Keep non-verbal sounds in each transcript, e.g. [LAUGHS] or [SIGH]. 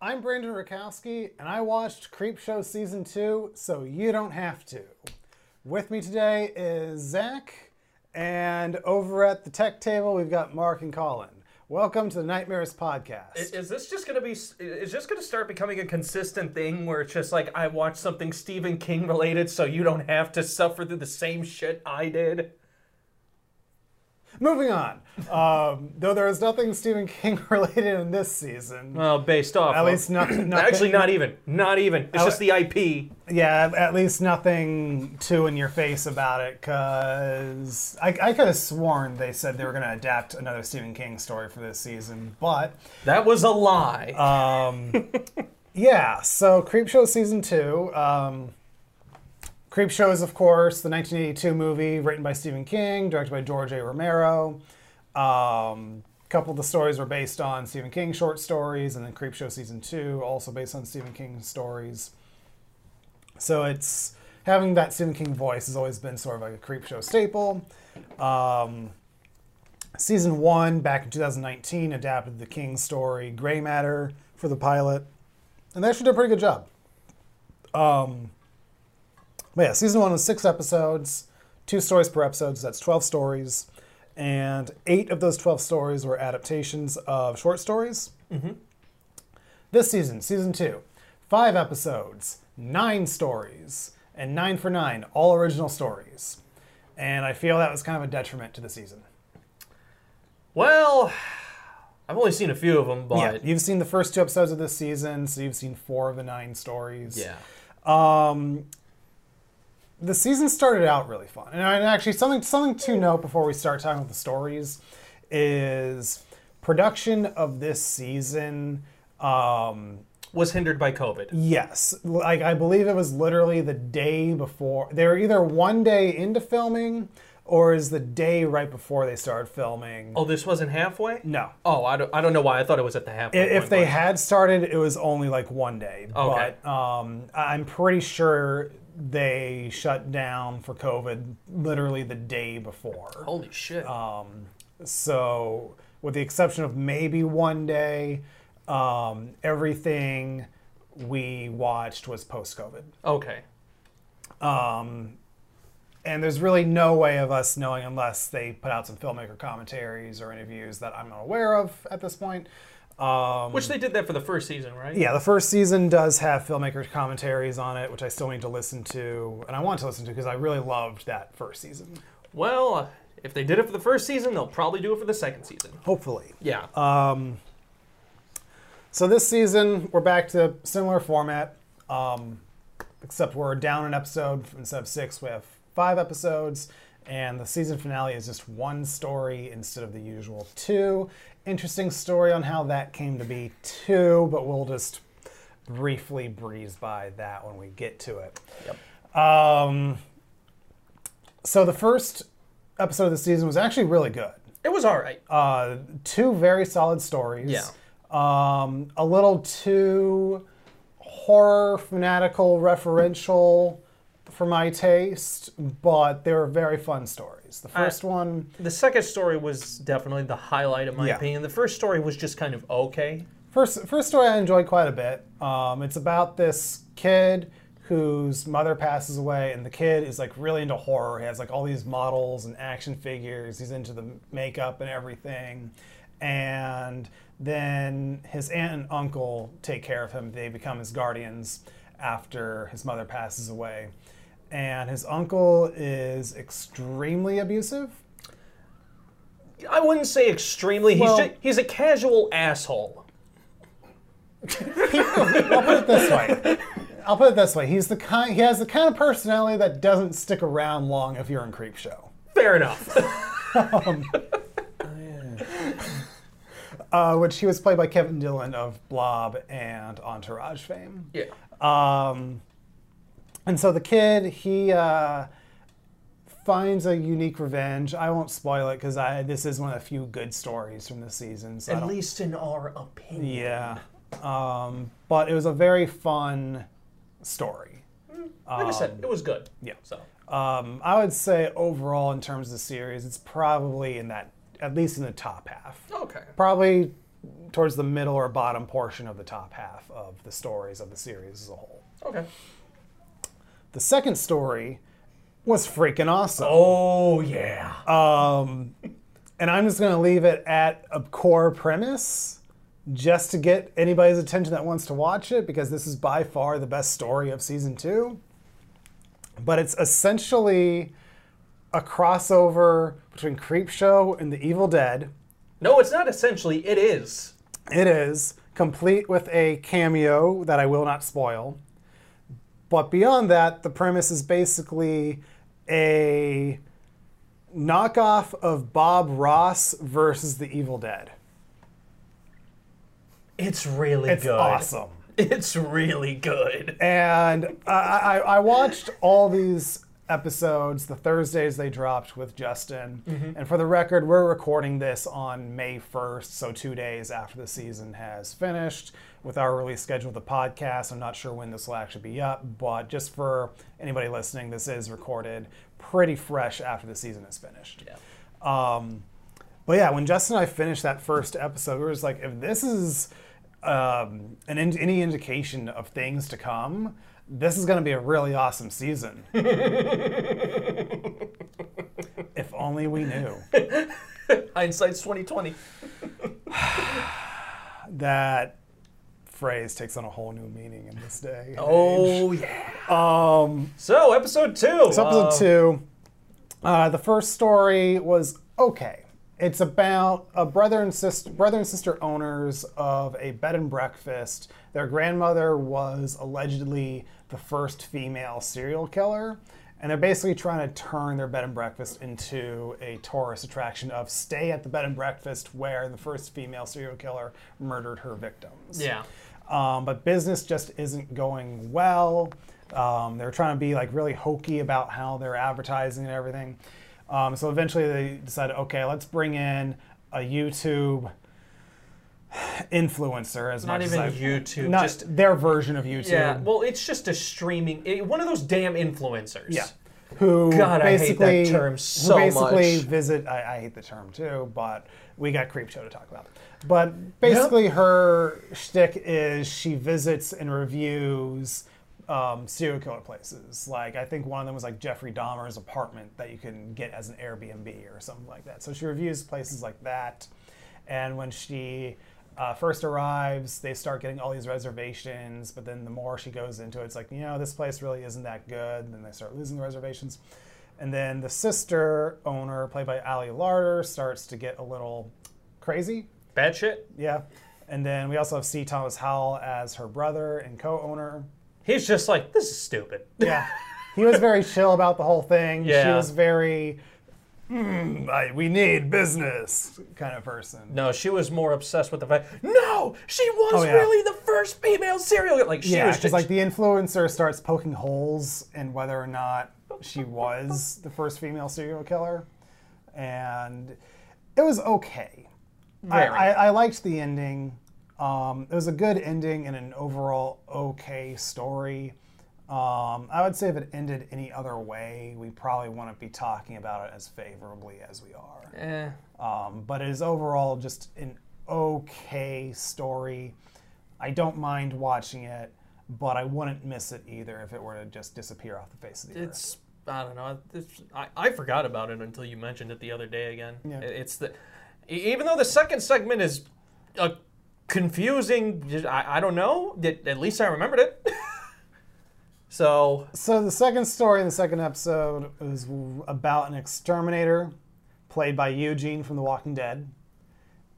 I'm Brandon Rakowski, and I watched Creepshow Season 2, so you don't have to. With me today is Zach, and over at the tech table, we've got Mark and Colin. Welcome to the Nightmares Podcast. Is, is this just gonna be? Is this gonna start becoming a consistent thing where it's just like I watched something Stephen King related, so you don't have to suffer through the same shit I did? Moving on. Um, though there is nothing Stephen King [LAUGHS] related in this season. Well, based off. At of- least not, [CLEARS THROAT] nothing. Actually, not even. Not even. It's just the IP. Yeah, at least nothing too in your face about it, because I, I could have sworn they said they were going to adapt another Stephen King story for this season. But, That was a lie. um, [LAUGHS] yeah, so Creepshow Season 2. Um, Creepshow is, of course, the 1982 movie written by Stephen King, directed by George A. Romero. Um, a couple of the stories were based on Stephen King short stories, and then Creepshow Season 2, also based on Stephen King stories. So it's having that Stephen King voice has always been sort of like a Creepshow staple. Um, season 1, back in 2019, adapted the King story Gray Matter for the pilot, and they actually did a pretty good job. Um, but yeah, season one was six episodes, two stories per episode, so that's 12 stories. And eight of those 12 stories were adaptations of short stories. This season, season two, five episodes, nine stories, and nine for nine, all original stories. And I feel that was kind of a detriment to the season. well, I've only seen a few of them, yeah, but you've seen the first two episodes of this season, so you've seen four of the nine stories. yeah. Um, the season started out really fun, and actually something something to note before we start talking about the stories is production of this season. Um, Was hindered by COVID. yes, like I believe it was literally the day before. They were either one day into filming, or is the day right before they started filming. Oh, this wasn't halfway. No, Oh, I don't. I don't know why. I thought it was at the halfway. if point, they but- had started, it was only like one day. Okay. But um, I'm pretty sure they shut down for COVID literally the day before. Holy shit. So, with the exception of maybe one day, um, everything we watched was post COVID. okay. And there's really no way of us knowing unless they put out some filmmaker commentaries or interviews that I'm not aware of at this point. Um, Which they did that for the first season, right? Yeah, the first season does have filmmakers' commentaries on it, which I still need to listen to, and I want to listen to because I really loved that first season. Well, if they did it for the first season, they'll probably do it for the second season. Hopefully. Yeah. So this season, we're back to similar format, um, except we're down an episode instead of six. We have five episodes, and the season finale is just one story instead of the usual two. Interesting story on how that came to be too, but we'll just briefly breeze by that when we get to it. Yep. Um, so the first episode of the season was actually really good. It was all right. Uh, two very solid stories. Yeah. Um, a little too horror fanatical referential for my taste, but they were very fun stories. The first one, the second story was definitely the highlight in my Yeah. opinion. The first story was just kind of okay. first first story I enjoyed quite a bit. Um, it's about this kid whose mother passes away, and the kid is like really into horror. He has like all these models and action figures. He's into the makeup and everything, and then his aunt and uncle take care of him. They become his guardians after his mother passes away, and his uncle is extremely abusive. I wouldn't say extremely. He's Well- just, he's a casual asshole. [LAUGHS] I'll put it this way. I'll put it this way. He's the kind. He has the kind of personality that doesn't stick around long if you're in Creepshow. Fair enough. [LAUGHS] Uh, which he was played by Kevin Dillon of Blob and Entourage fame. yeah. Um, and so the kid, he uh, finds a unique revenge. I won't spoil it because this is one of the few good stories from the season. So At least in our opinion. yeah. Um, but it was a very fun story. Like I said, it was good. yeah. So Um, I would say overall, in terms of the series, it's probably in that, at least in the top half. okay. Probably towards the middle or bottom portion of the top half of the stories of the series as a whole. Okay. The second story was freaking awesome. Oh yeah. Um, and I'm just going to leave it at a core premise just to get anybody's attention that wants to watch it because this is by far the best story of season two. But it's essentially a crossover between Creepshow and The Evil Dead. no, it's not essentially. It is. It is complete with a cameo that I will not spoil. But beyond that, the premise is basically a knockoff of Bob Ross versus the Evil Dead. It's really good. It's good. awesome. [LAUGHS] It's really good. And I, I, I watched all these episodes the Thursdays they dropped with Justin. Mm-hmm. And for the record, we're recording this on May 1st, so two days after the season has finished. With our release schedule of the podcast, I'm not sure when this will actually be up, but just for anybody listening, this is recorded pretty fresh after the season is finished. Yeah. Um, but yeah, when Justin and I finished that first episode, we were just like, if this is um, an in- any indication of things to come, this is going to be a really awesome season. [LAUGHS] if only we knew Hindsight's twenty twenty. [SIGHS] that phrase takes on a whole new meaning in this day. Oh yeah. Um, So episode two. So episode Uh, two, uh, the first story was okay. It's about a brother and sister, brother and sister owners of a bed and breakfast. Their grandmother was allegedly the first female serial killer, and they're basically trying to turn their bed and breakfast into a tourist attraction of stay at the bed and breakfast where the first female serial killer murdered her victims. Yeah. Um, but business just isn't going well. Um, they're trying to be like really hokey about how they're advertising and everything. Um, so eventually they decided, okay, let's bring in a YouTube influencer as Not much even as I- YouTube, not just- their version of YouTube. Yeah. Well, it's just a streaming. one of those damn influencers. Yeah. Who God, I hate that basically term so who basically much. visit. I, I hate the term too, but we got Creepshow to talk about. But basically, her shtick is she visits and reviews um, serial killer places. Like I think one of them was like Jeffrey Dahmer's apartment that you can get as an Airbnb or something like that. So she reviews places like that, and when she uh, first arrives, they start getting all these reservations, but then the more she goes into it, it's like, you know, this place really isn't that good. And then they start losing the reservations. And then the sister owner, played by Ali Larter, starts to get a little crazy. Bad shit. Yeah. And then we also have C. Thomas Howell as her brother and co owner. He's just like, this is stupid. Yeah. [LAUGHS] he was very chill about the whole thing. Yeah. She was very, "Hmm, I- we need business kind of person. No, she was more obsessed with the fact. No, she was Oh, yeah. really the first female serial killer. Like she yeah, was because just like the influencer starts poking holes in whether or not she was the first female serial killer, and it was okay. I, Very. I, I liked the ending. Um, it was a good ending and an overall okay story. Um, I would say if it ended any other way, we probably wouldn't be talking about it as favorably as we are. Eh. Um, but it is overall just an okay story. I don't mind watching it, but I wouldn't miss it either if it were to just disappear off the face of the earth. It's I don't know. It's, I, I forgot about it until you mentioned it the other day again. Yeah. It- It's the even though the second segment is a confusing. I, I don't know. At least I remembered it. [LAUGHS] so So the second story in the second episode is about an exterminator played by Eugene from The Walking Dead,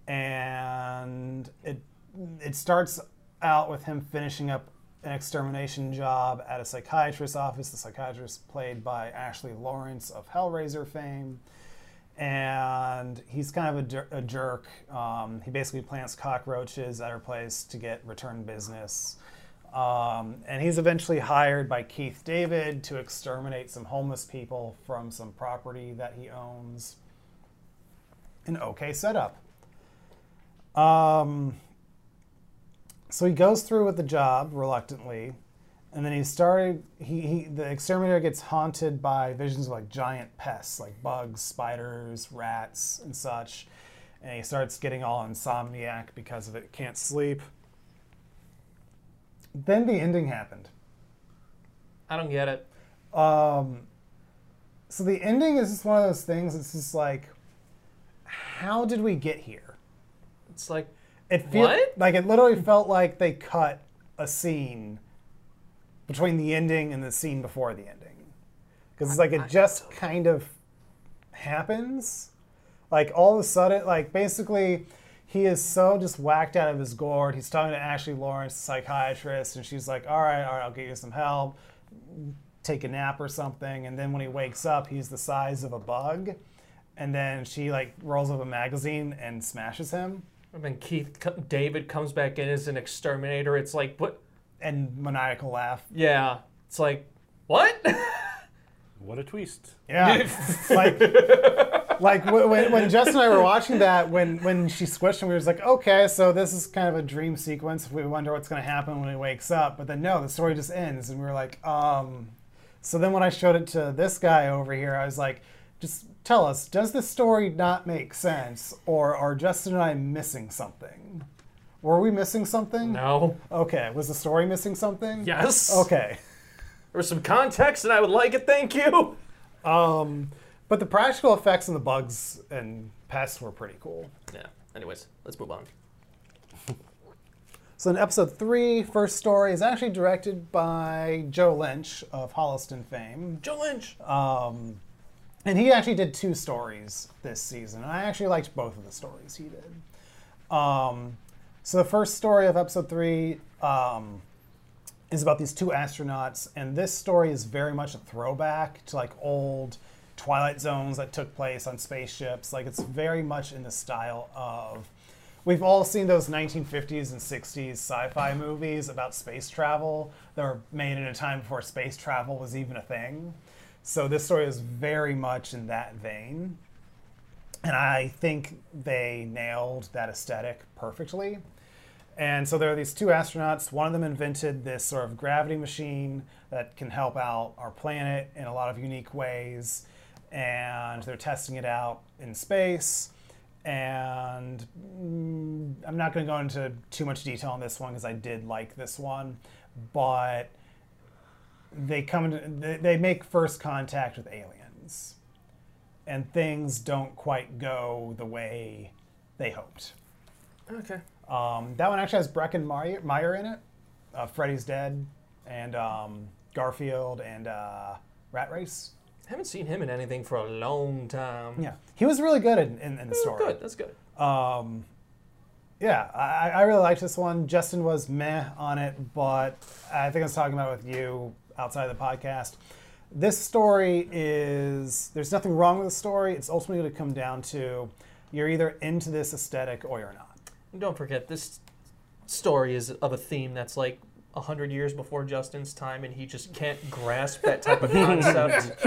and it it starts out with him finishing up an extermination job at a psychiatrist's office. The psychiatrist played by Ashley Laurence of Hellraiser fame. And he's kind of a, a jerk. Um, he basically plants cockroaches at her place to get return business. Um, and he's eventually hired by Keith David to exterminate some homeless people from some property that he owns. An okay setup. Um, so he goes through with the job reluctantly, and then he started. He, he the exterminator gets haunted by visions of like giant pests, like bugs, spiders, rats, and such. and he starts getting all insomniac because of it, can't sleep. Then the ending happened. I don't get it. Um, so the ending is just one of those things. It's just like, how did we get here? It's like It feel, What? like it literally felt like they cut a scene between the ending and the scene before the ending, because it's like it just kind of happens. Like all of a sudden, like basically, he is so just whacked out of his gourd. He's talking to Ashley Laurence, the psychiatrist, and she's like, "All right, all right, I'll get you some help. Take a nap or something." And then when he wakes up, he's the size of a bug. And then she like rolls up a magazine and smashes him. and then Keith David comes back in as an exterminator. It's like what? and maniacal laugh. Yeah. It's like what? [LAUGHS] What a twist. Yeah, [LAUGHS] like like when, when Justin and I were watching that, when when she squished him, we was like, okay, so this is kind of a dream sequence. We wonder what's going to happen when he wakes up, but then no, the story just ends, and we were like, um. So then when I showed it to this guy over here, I was like, just tell us, does this story not make sense, or are Justin and I missing something? Were we missing something? no. Okay, was the story missing something? Yes. Okay. There was some context, and I would like it. Thank you. Um, but the practical effects and the bugs and pests were pretty cool. Yeah. Anyways, let's move on. So in episode three, first story is actually directed by Joe Lynch of Holliston fame. Joe Lynch. Um, and he actually did two stories this season. And I actually liked both of the stories he did. Um, so the first story of episode three um, is about these two astronauts, and this story is very much a throwback to like old Twilight Zones that took place on spaceships. Like it's very much in the style of. We've all seen those 1950s and 60s sci-fi movies about space travel that were made in a time before space travel was even a thing. So this story is very much in that vein. And I think they nailed that aesthetic perfectly. And so there are these two astronauts. One of them invented this sort of gravity machine that can help out our planet in a lot of unique ways. And they're testing it out in space. And mm, I'm not going to go into too much detail on this one because I did like this one. But they come they- they make first contact with aliens. And things don't quite go the way they hoped. Okay. Um, that one actually has Breckin Meyer, Meyer in it. Uh, Freddy's Dead and um, Garfield and uh, Rat Race. Haven't seen him in anything for a long time. Yeah, he was really good in, in, in the story. good. That's good. Um, yeah, I, I really liked this one. Justin was meh on it, but I think I was talking about it with you outside of the podcast. This story is there's nothing wrong with the story. It's ultimately going to come down to you're either into this aesthetic or you're not. And don't forget, this story is of a theme that's like a hundred years before Justin's time, and he just can't grasp that type of concept.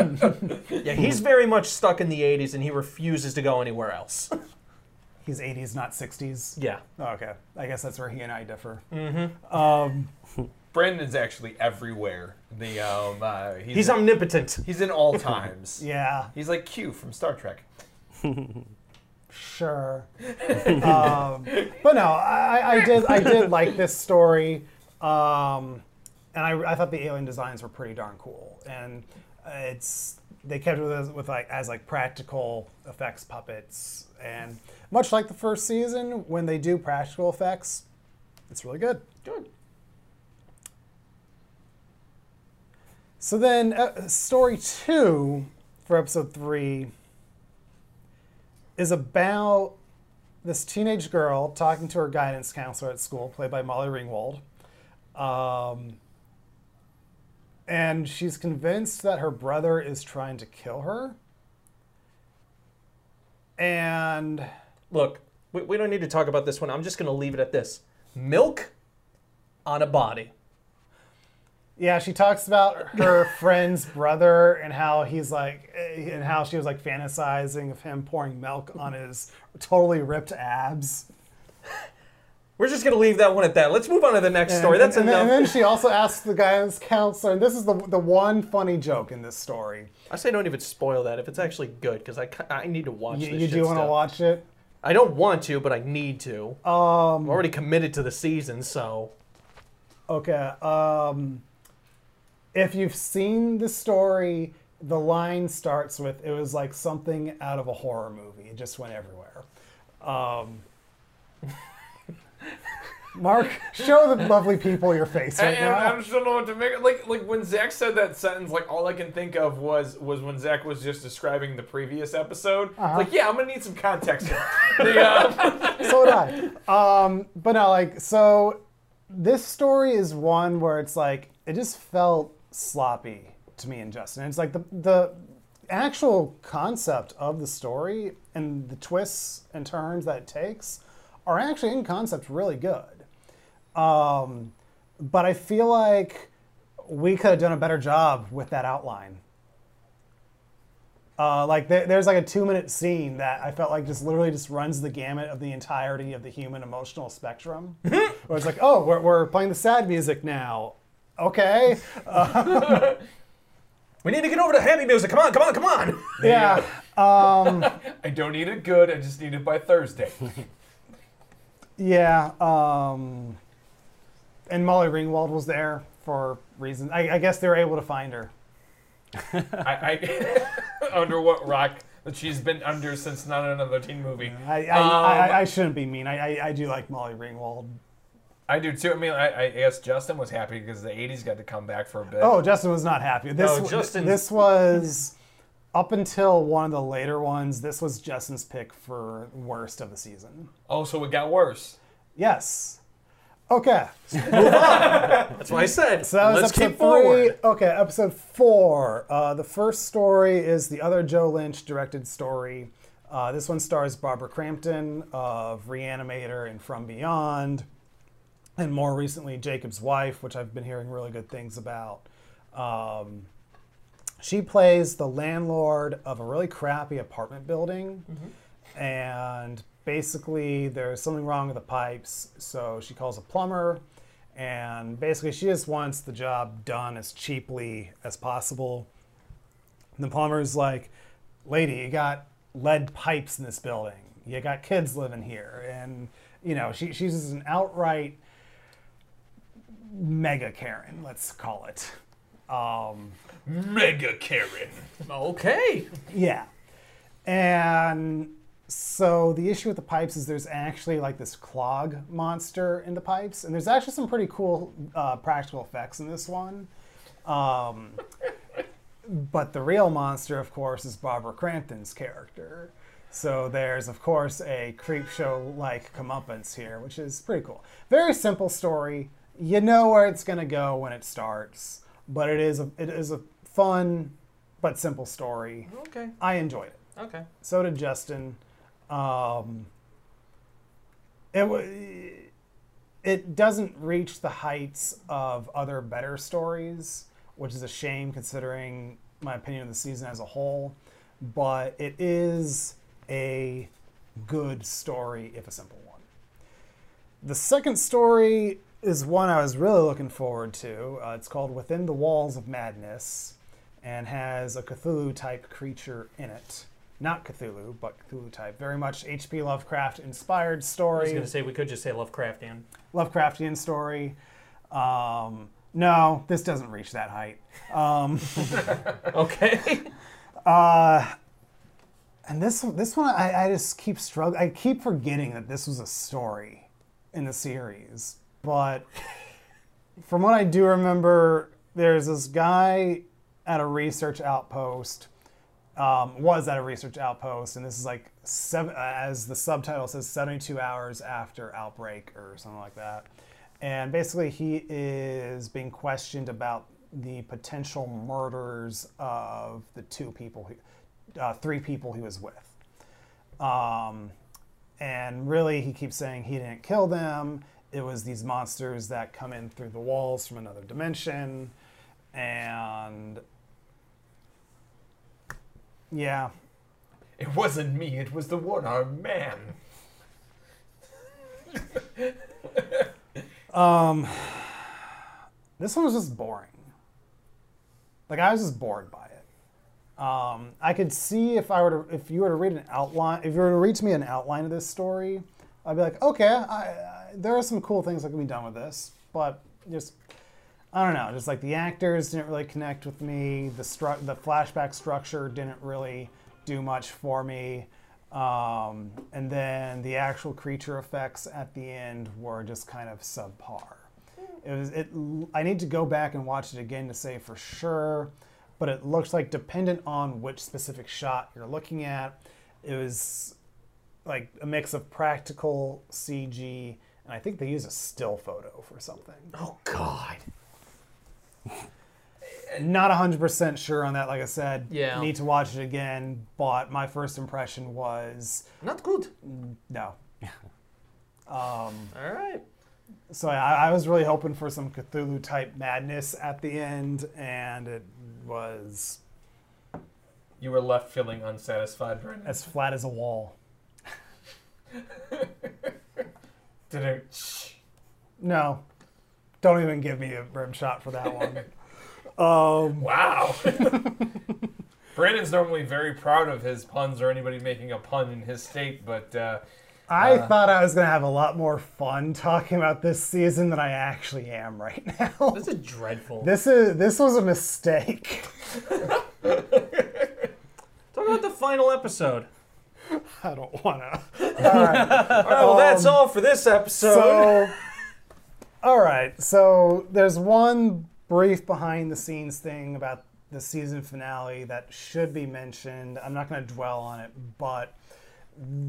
[LAUGHS] yeah, he's very much stuck in the '80s, and he refuses to go anywhere else. He's 80s, not 60s. yeah. Oh, okay, I guess that's where he and I differ. Mm-hmm. Um, Brandon's actually everywhere. The um, uh, he's He's omnipotent. he's in all times. [LAUGHS] yeah, He's like Q from Star Trek. sure. [LAUGHS] um, but no, I, I did I did like this story, um, and I, I thought the alien designs were pretty darn cool, and it's they kept it with, with like as like practical effects puppets, and much like the first season, when they do practical effects, it's really good. Good. So then, uh, story two for episode three is about this teenage girl talking to her guidance counselor at school, played by Molly Ringwald. Um, and she's convinced that her brother is trying to kill her. And Look, we, we don't need to talk about this one. I'm just going to leave it at this: milk on a body. Yeah, she talks about her [LAUGHS] friend's brother and how he's like, eh, and how she was like fantasizing of him pouring milk on his totally ripped abs. We're just going to leave that one at that. Let's move on to the next story. That's and, enough. And then she also asks the guidance counselor, and this is the the one funny joke in this story. I say don't even spoil that if it's actually good because I, I need to watch You, this you shit do want to watch it? I don't want to, but I need to. Um, I'm already committed to the season, so Okay. Um, if you've seen the story, the line starts with "It was like something out of a horror movie. It just went everywhere." Um, [LAUGHS] Mark, show the lovely people your face right And, and I now. just don't know what to make. Like, like when Zach said that sentence, like all I can think of was was when Zach was just describing the previous episode. It's Uh-huh. Like, yeah, I'm gonna need some context. here. [LAUGHS] [LAUGHS] the, uh, so did I. Um, but no, like, so this story is one where it's like it just felt sloppy to me and Justin. It's like the the actual concept of the story and the twists and turns that it takes are actually in concept really good. Um, but I feel like we could have done a better job with that outline. Uh, like there, there's like a two minute scene that I felt like just literally just runs the gamut of the entirety of the human emotional spectrum. [LAUGHS] where it's like, oh, we're, we're playing the sad music now. Okay. [LAUGHS] [LAUGHS] we need to get over to happy music. Come on, come on, come on. Yeah. Um, I don't need it good. I just need it by Thursday. Yeah. Um, and Molly Ringwald was there for reasons. I, I guess they were able to find her. [LAUGHS] I, I [LAUGHS] under what rock that she's been under since not another teen movie. I, I, Um, I, I shouldn't be mean. I, I, I do like Molly Ringwald. I do too. I mean, I, I guess Justin was happy because the '80s got to come back for a bit. Oh, Justin was not happy. This No, Justin- this was [CLEARS THROAT] up until one of the later ones. This was Justin's pick for worst of the season. Oh, so it got worse. Yes. Okay. [LAUGHS] That's what I said. So that was Let's episode keep forward. Okay, episode four. Uh, the first story is the other Joe Lynch directed story. Uh, this one stars Barbara Crampton of Reanimator and From Beyond, and more recently Jacob's Wife, which I've been hearing really good things about. Um, she plays the landlord of a really crappy apartment building, and basically there's something wrong with the pipes, so she calls a plumber, and basically she just wants the job done as cheaply as possible. And the plumber's like, "Lady, you got lead pipes in this building. You got kids living here, and you know she, she's just an outright mega Karen, let's call it." Um, Mega Karen. Okay. Yeah. And so the issue with the pipes is there's actually like this clog monster in the pipes, and there's actually some pretty cool uh, practical effects in this one. Um, but the real monster, of course, is Barbara Crampton's character. So there's, of course, a creep show like comeuppance here, which is pretty cool. Very simple story. You know where it's going to go when it starts, but it is a, it is a fun but simple story. Okay. I enjoyed it. Okay. So did Justin. Um, it wa it doesn't reach the heights of other better stories, which is a shame considering my opinion of the season as a whole. But it is a good story, if a simple one. The second story is one I was really looking forward to. Uh, it's called Within the Walls of Madness and has a Cthulhu type creature in it. Not Cthulhu, but Cthulhu type. Very much H.P. Lovecraft inspired story. I was going to say we could just say Lovecraftian. Lovecraftian story. Um, no, this doesn't reach that height. Um, [LAUGHS] Okay. and this this one, I, I just keep struggling. I keep forgetting that this was a story in the series. But from what I do remember, there's this guy at a research outpost. Um, was at a research outpost, and this is like seven, as the subtitle says, 72 hours after outbreak or something like that. And basically, he is being questioned about the potential murders of the two people, he, uh, three people he was with. Um, and really, he keeps saying he didn't kill them. It was these monsters that come in through the walls from another dimension. And yeah, It wasn't me. It was the one-armed man. um, this one was just boring. Like, I was just bored by it. Um, I could see if I were to, if you were to read an outline, if you were to read to me an outline of this story, I'd be like, okay, I, I, there are some cool things that can be done with this, but just I don't know, just like the actors didn't really connect with me. The stru- the flashback structure didn't really do much for me. Um, and then the actual creature effects at the end were just kind of subpar. It was it. I need to go back and watch it again to say for sure, but it looks like dependent on which specific shot you're looking at, it was like a mix of practical CG and I think they use a still photo for something. Oh God. Not 100% sure on that, like I said. Yeah. Need to watch it again, but my first impression was Not good. no. [LAUGHS] Um, All right. So I, I was really hoping for some Cthulhu type madness at the end, and it was You were left feeling unsatisfied, Brendan. as flat as a wall. [LAUGHS] Did it? No. Don't even give me a rim shot for that one. [LAUGHS] um, Wow. [LAUGHS] Brandon's normally very proud of his puns or anybody making a pun in his state, but uh, I thought I was going to have a lot more fun talking about this season than I actually am right now. This is dreadful. This is this was a mistake. [LAUGHS] Talk about the final episode. I don't want to. All right. All right, well, that's all for this episode. So, all right. So there's one brief behind the scenes thing about the season finale that should be mentioned. I'm not going to dwell on it, but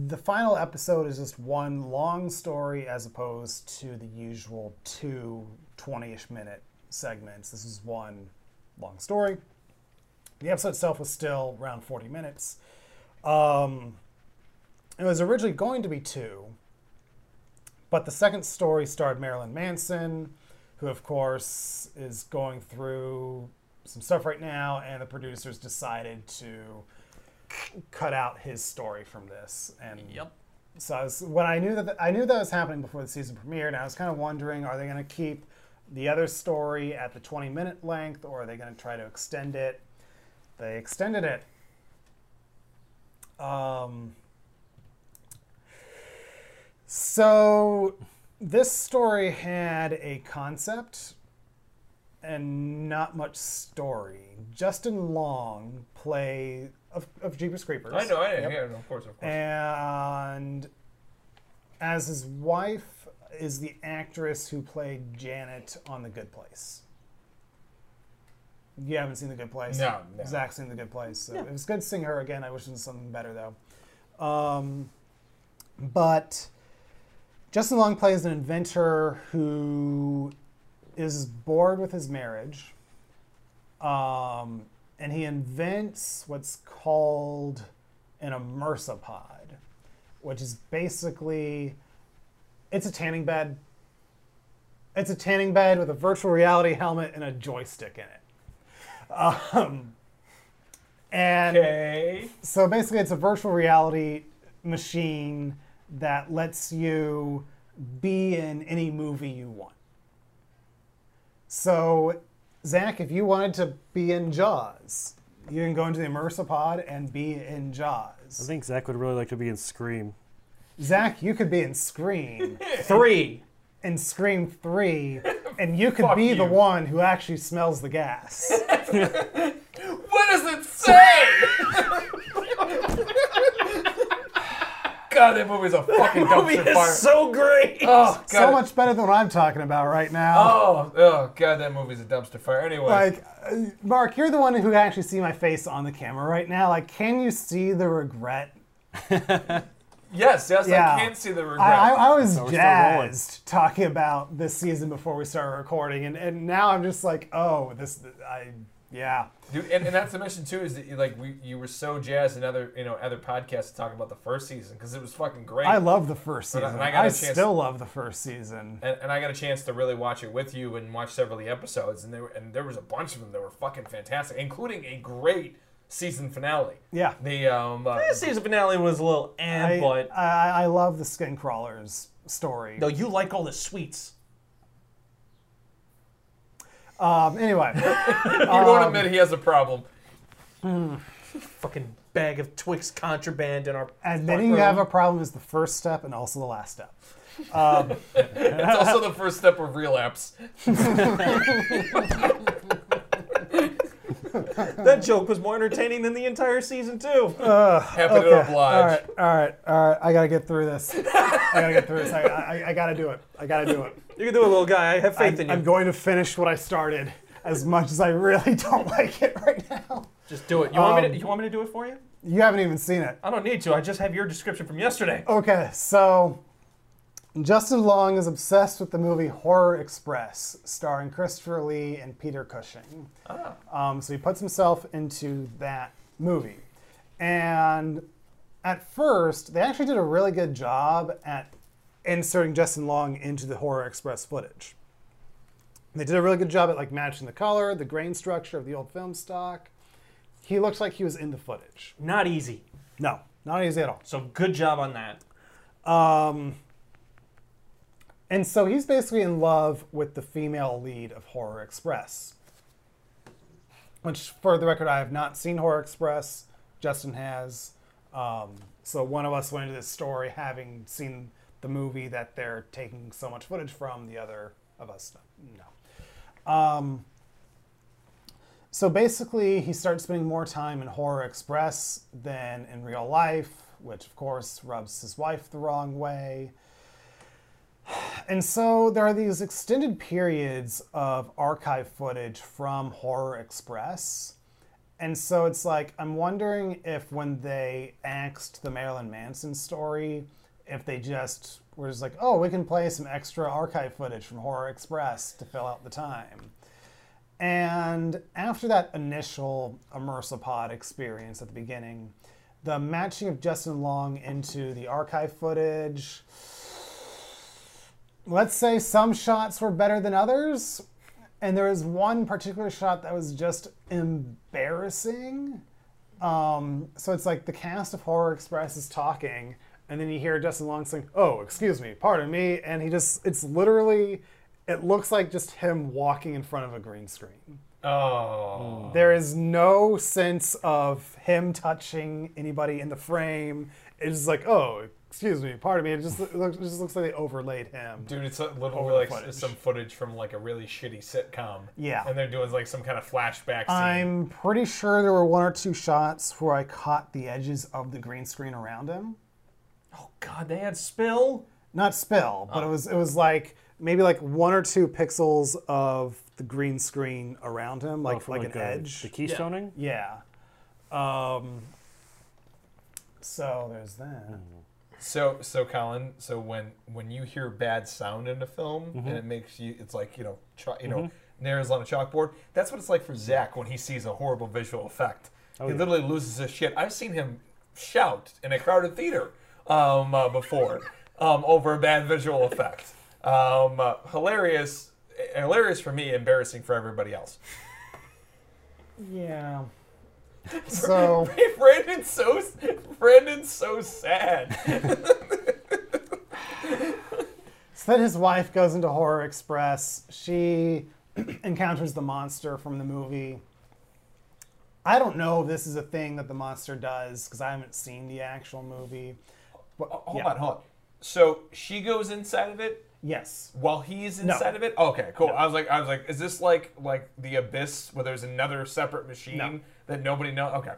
the final episode is just one long story as opposed to the usual two 20-ish minute segments. This is one long story. The episode itself was still around 40 minutes. Um, it was originally going to be two, but the second story starred Marilyn Manson, who, of course, is going through some stuff right now, and the producers decided to cut out his story from this. And Yep. so I was, when I knew that I knew that was happening before the season premiered, and I was kind of wondering, are they going to keep the other story at the 20 minute length, or are they going to try to extend it? They extended it. Um, so this story had a concept and not much story. Justin Long play of, of Jeepers Creepers. I know, I know, Yep. yeah, no, of course, of course. And as his wife is the actress who played Janet on The Good Place. You haven't seen The Good Place? No, no. Zach's seen The Good Place. So It was good seeing her again. I wish it was something better, though. Um, but Justin Long plays an inventor who is bored with his marriage. Um, and he invents what's called an immersopod, which is basically it's a tanning bed. It's a tanning bed with a virtual reality helmet and a joystick in it. Um, and Okay. so basically, it's a virtual reality machine that lets you be in any movie you want. So, Zach, if you wanted to be in Jaws, you can go into the Immersopod and be in Jaws. I think Zach would really like to be in Scream. Zach, you could be in Scream, [LAUGHS] Three. in Scream 3, [LAUGHS] and you could Fuck be the you. one who actually smells the gas. [LAUGHS] What does it say? God, that movie's a fucking Movie dumpster is fire. so great. oh, God. so much better than what I'm talking about right now. Oh, oh, God, that movie's a dumpster fire. Anyway, Like, uh, Mark, you're the one who can actually see my face on the camera right now. Like, can you see the regret? [LAUGHS] yes, yes, Yeah. I can see the regret. I, I, I was So we're still rolling. jazzed talking about this season before we started recording, and, and now I'm just like, oh, this, I, yeah. Dude, and, and that's the mission too. Is that you, like we, you were so jazzed in other, you know, other podcasts talking about the first season because it was fucking great. I love the first But I- season. and I I, got a chance- still love the first season. and, and I got a chance to really watch it with you and watch several of the episodes, and there and there was a bunch of them that were fucking fantastic, including a great season finale. Yeah. The um, uh, This season finale was a little eh, I, but I, I love the Skin Crawlers story. no, you like all the sweets. Um, anyway, [LAUGHS] you won't admit he has a problem. [SIGHS] Fucking bag of Twix contraband in our. Admitting you have a problem is the first step and also the last step. [LAUGHS] It's also the first step of relapse. [LAUGHS] [LAUGHS] That joke was more entertaining than the entire season two. [LAUGHS] Happy to oblige. All right, all right, all right. I gotta get through this. I gotta get through this. I, I, I gotta do it. I gotta do it. You can do it, little guy. I have faith I'm, in you. I'm going to finish what I started, as much as I really [LAUGHS] don't like it right now. Just do it. You want me Um, to? You want me to do it for you? You haven't even seen it. I don't need to. I just have your description from yesterday. Okay, so Justin Long is obsessed with the movie Horror Express, starring Christopher Lee and Peter Cushing. Um, so he puts himself into that movie. And at first, they actually did a really good job at inserting Justin Long into the Horror Express footage. They did a really good job at like matching the color, the grain structure of the old film stock. He looks like he was in the footage. Not easy. No, not easy at all. So good job on that. Um, and so he's basically in love with the female lead of Horror Express. Which, for the record, I have not seen Horror Express. Justin has. Um, so one of us went into this story having seen the movie that they're taking so much footage from. The other of us, no. Um, so basically, he starts spending more time in Horror Express than in real life, which of course rubs his wife the wrong way. And so there are these extended periods of archive footage from Horror Express. And so it's like, I'm wondering if when they axed the Marilyn Manson story, if they just were just like, oh, we can play some extra archive footage from Horror Express to fill out the time. And after that initial Immersopod experience at the beginning, the matching of Justin Long into the archive footage, let's say some shots were better than others. And there was one particular shot that was just embarrassing. Um, so it's like the cast of Horror Express is talking, and then you hear Justin Long saying, "Oh, excuse me, pardon me," and he just—it's literally, it looks like just him walking in front of a green screen. Oh. There is no sense of him touching anybody in the frame. It's just like, oh, excuse me, pardon me. It just looks, it just looks like they overlaid him. Dude, it's a little Over like footage. some footage from like a really shitty sitcom. Yeah. And they're doing like some kind of flashback scene. I'm pretty sure there were one or two shots where I caught the edges of the green screen around him. Oh God, they had spill. Not spill, but it was it was like maybe like one or two pixels of the green screen around him, like Oh, for like, an edge. The keystoning? Yeah. Um. So there's that. So, so Colin, so when when you hear bad sound in a film Mm-hmm. and it makes you, it's like you know, cho- you know, nails on a chalkboard. That's what it's like for Zach when he sees a horrible visual effect. he yeah. literally loses his shit. I've seen him shout in a crowded theater um, uh, before um, over a bad visual effect. Um, uh, hilarious, hilarious for me, embarrassing for everybody else. Yeah. So [LAUGHS] Brandon's so Brandon's so sad. [LAUGHS] So then his wife goes into Horror Express. She [CLEARS THROAT] encounters the monster from the movie. I don't know if this is a thing that the monster does because I haven't seen the actual movie. But, Hold yeah. on, hold on. So she goes inside of it Yes. while he's No. inside of it. Okay, cool. I was like, I was like, is this like like the abyss where there's another separate machine No. that nobody knows? Okay.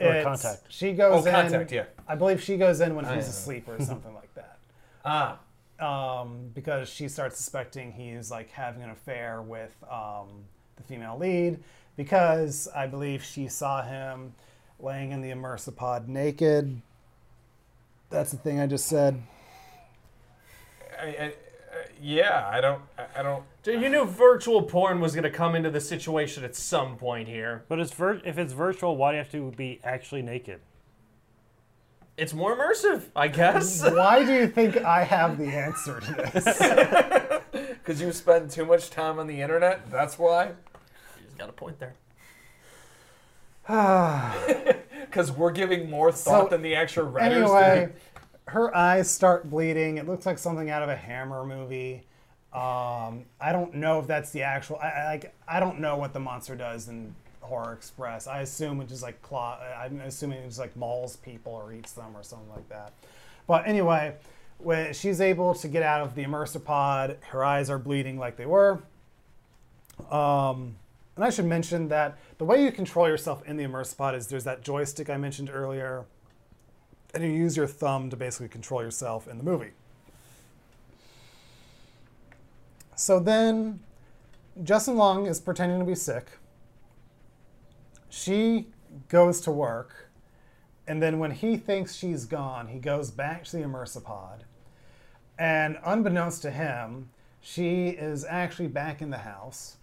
Or It's- Contact. She goes Oh, in. Contact, yeah. I believe she goes in when he's asleep or [LAUGHS] something like that. Ah. um, because she starts suspecting he's like having an affair with um, the female lead because I believe she saw him laying in the immersopod naked. That's the thing I just said. I, I, yeah, I don't, I, I don't. Dude, you knew virtual porn was gonna come into the situation at some point here. But it's vir- if it's virtual, why do you have to be actually naked? It's more immersive, I guess. [LAUGHS] Why do you think I have the answer to this? [LAUGHS] Because you spend too much time on the internet. That's why. He's got a point there. [SIGHS] [LAUGHS] Because we're giving more thought So, than the actual writers. anyway, do. Her eyes start bleeding. It looks like something out of a Hammer movie. Um, I don't know if that's the actual. I, I like. I don't know what the monster does in Horror Express. I assume it just like claw. I'm assuming it just like mauls people or eats them or something like that. But anyway, when she's able to get out of the immersive pod, her eyes are bleeding like they were. Um, and I should mention that the way you control yourself in the immersive pod is there's that joystick I mentioned earlier, and you use your thumb to basically control yourself in the movie. So then, Justin Long is pretending to be sick. She goes to work, and then when he thinks she's gone, he goes back to the immersive pod. And unbeknownst to him, she is actually back in the house,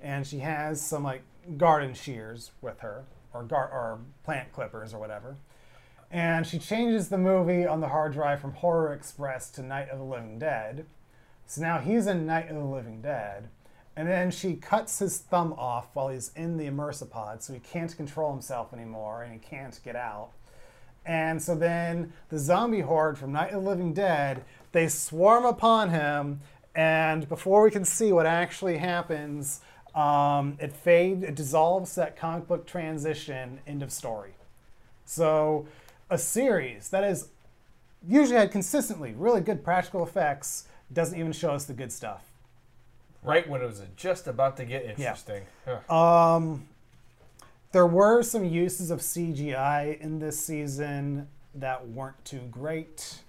and she has some like garden shears with her, or gar- or plant clippers or whatever. And she changes the movie on the hard drive from Horror Express to Night of the Living Dead. So now he's in Night of the Living Dead. And then she cuts his thumb off while he's in the immersive pod, so he can't control himself anymore and he can't get out. And so then the zombie horde from Night of the Living Dead, they swarm upon him, and before we can see what actually happens, um, it fade, it dissolves that comic book transition. End of story. So a series that is usually had consistently really good practical effects doesn't even show us the good stuff. Right when it was just about to get interesting. Huh. Um, there were some uses of CGI in this season that weren't too great.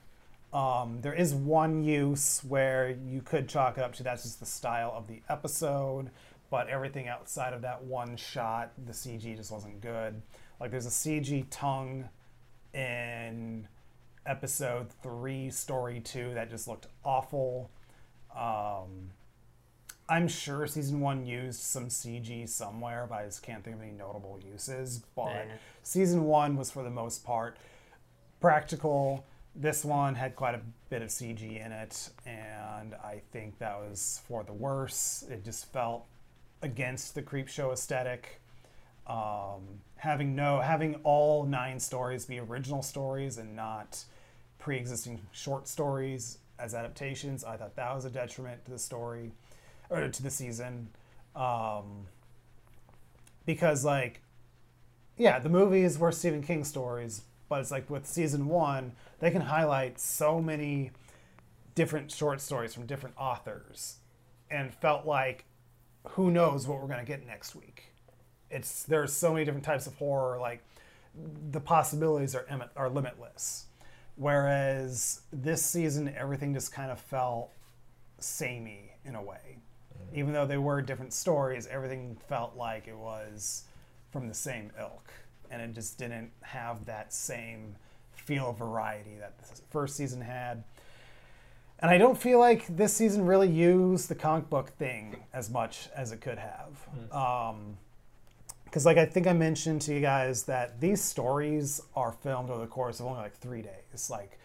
Um, there is one use where you could chalk it up to that's just the style of the episode, but everything outside of that one shot, the CG just wasn't good. Like there's a CG tongue in episode three, story two, that just looked awful. Um, I'm sure season one used some CG somewhere, but I just can't think of any notable uses. But Yeah. season one was for the most part practical. This one had quite a bit of CG in it, and I think that was for the worse. It just felt against the Creepshow aesthetic. Um, having no having all nine stories be original stories and not pre-existing short stories as adaptations, I thought that was a detriment to the story or to the season. Um, because like yeah, the movies were Stephen King stories, but it's like with season one, they can highlight so many different short stories from different authors, and felt like who knows what we're gonna get next week. It's there's so many different types of horror, like the possibilities are are limitless. Whereas this season, everything just kind of felt samey in a way. Even though they were different stories, everything felt like it was from the same ilk, and it just didn't have that same feel of variety that the first season had. And I don't feel like this season really used the comic book thing as much as it could have. Um, because like I think I mentioned to you guys that these stories are filmed over the course of only like three days. Like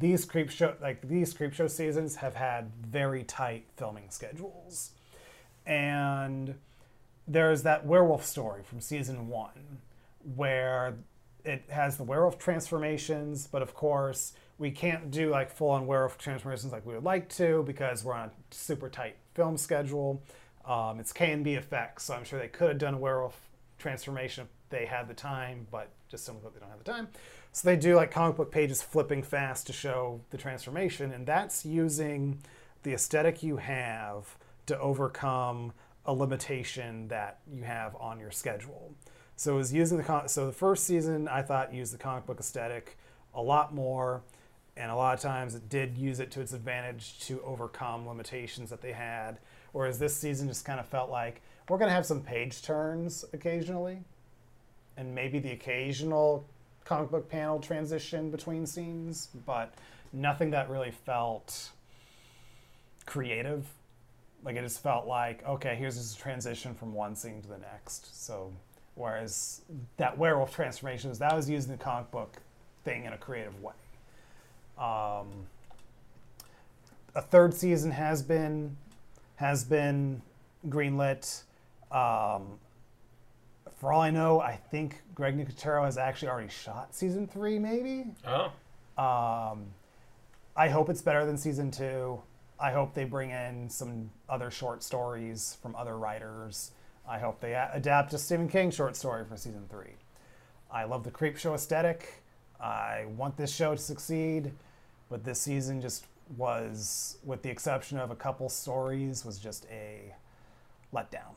these Creepshow like these Creepshow seasons have had very tight filming schedules, and there's that werewolf story from season one where it has the werewolf transformations, but of course we can't do like full on werewolf transformations like we would like to because we're on a super tight film schedule. Um, it's KNB effects, so I'm sure they could have done a werewolf transformation if they had the time, but just simply put, they don't have the time. So they do like comic book pages flipping fast to show the transformation, and that's using the aesthetic you have to overcome a limitation that you have on your schedule. So it was using the con- so the first season I thought used the comic book aesthetic a lot more, and a lot of times it did use it to its advantage to overcome limitations that they had. Whereas this season just kind of felt like we're going to have some page turns occasionally, and maybe the occasional comic book panel transition between scenes, but nothing that really felt creative. Like it just felt like, okay, here's this transition from one scene to the next. So, whereas that werewolf transformations, that was using the comic book thing in a creative way. Um, a third season has been has been greenlit. Um, for all I know, I think Greg Nicotero has actually already shot season three, maybe. Oh. Um, I hope it's better than season two. I hope they bring in some other short stories from other writers. I hope they a- adapt a Stephen King short story for season three. I love the Creepshow aesthetic. I want this show to succeed, but this season just was, with the exception of a couple stories, was just a letdown.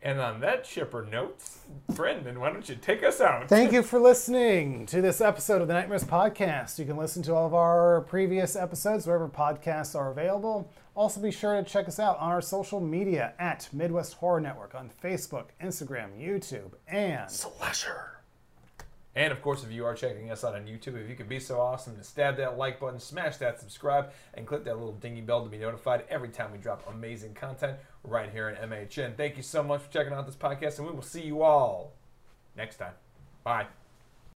And on that chipper note, Brendan, why don't you take us out? Thank you for listening to this episode of the Nightmares Podcast. You can listen to all of our previous episodes wherever podcasts are available. Also, be sure to check us out on our social media at Midwest Horror Network on Facebook, Instagram, YouTube, and Slasher. And of course, if you are checking us out on YouTube, if you could be so awesome to stab that like button, smash that subscribe, and click that little dingy bell to be notified every time we drop amazing content right here in MHN. Thank you so much for checking out this podcast, and we will see you all next time. Bye.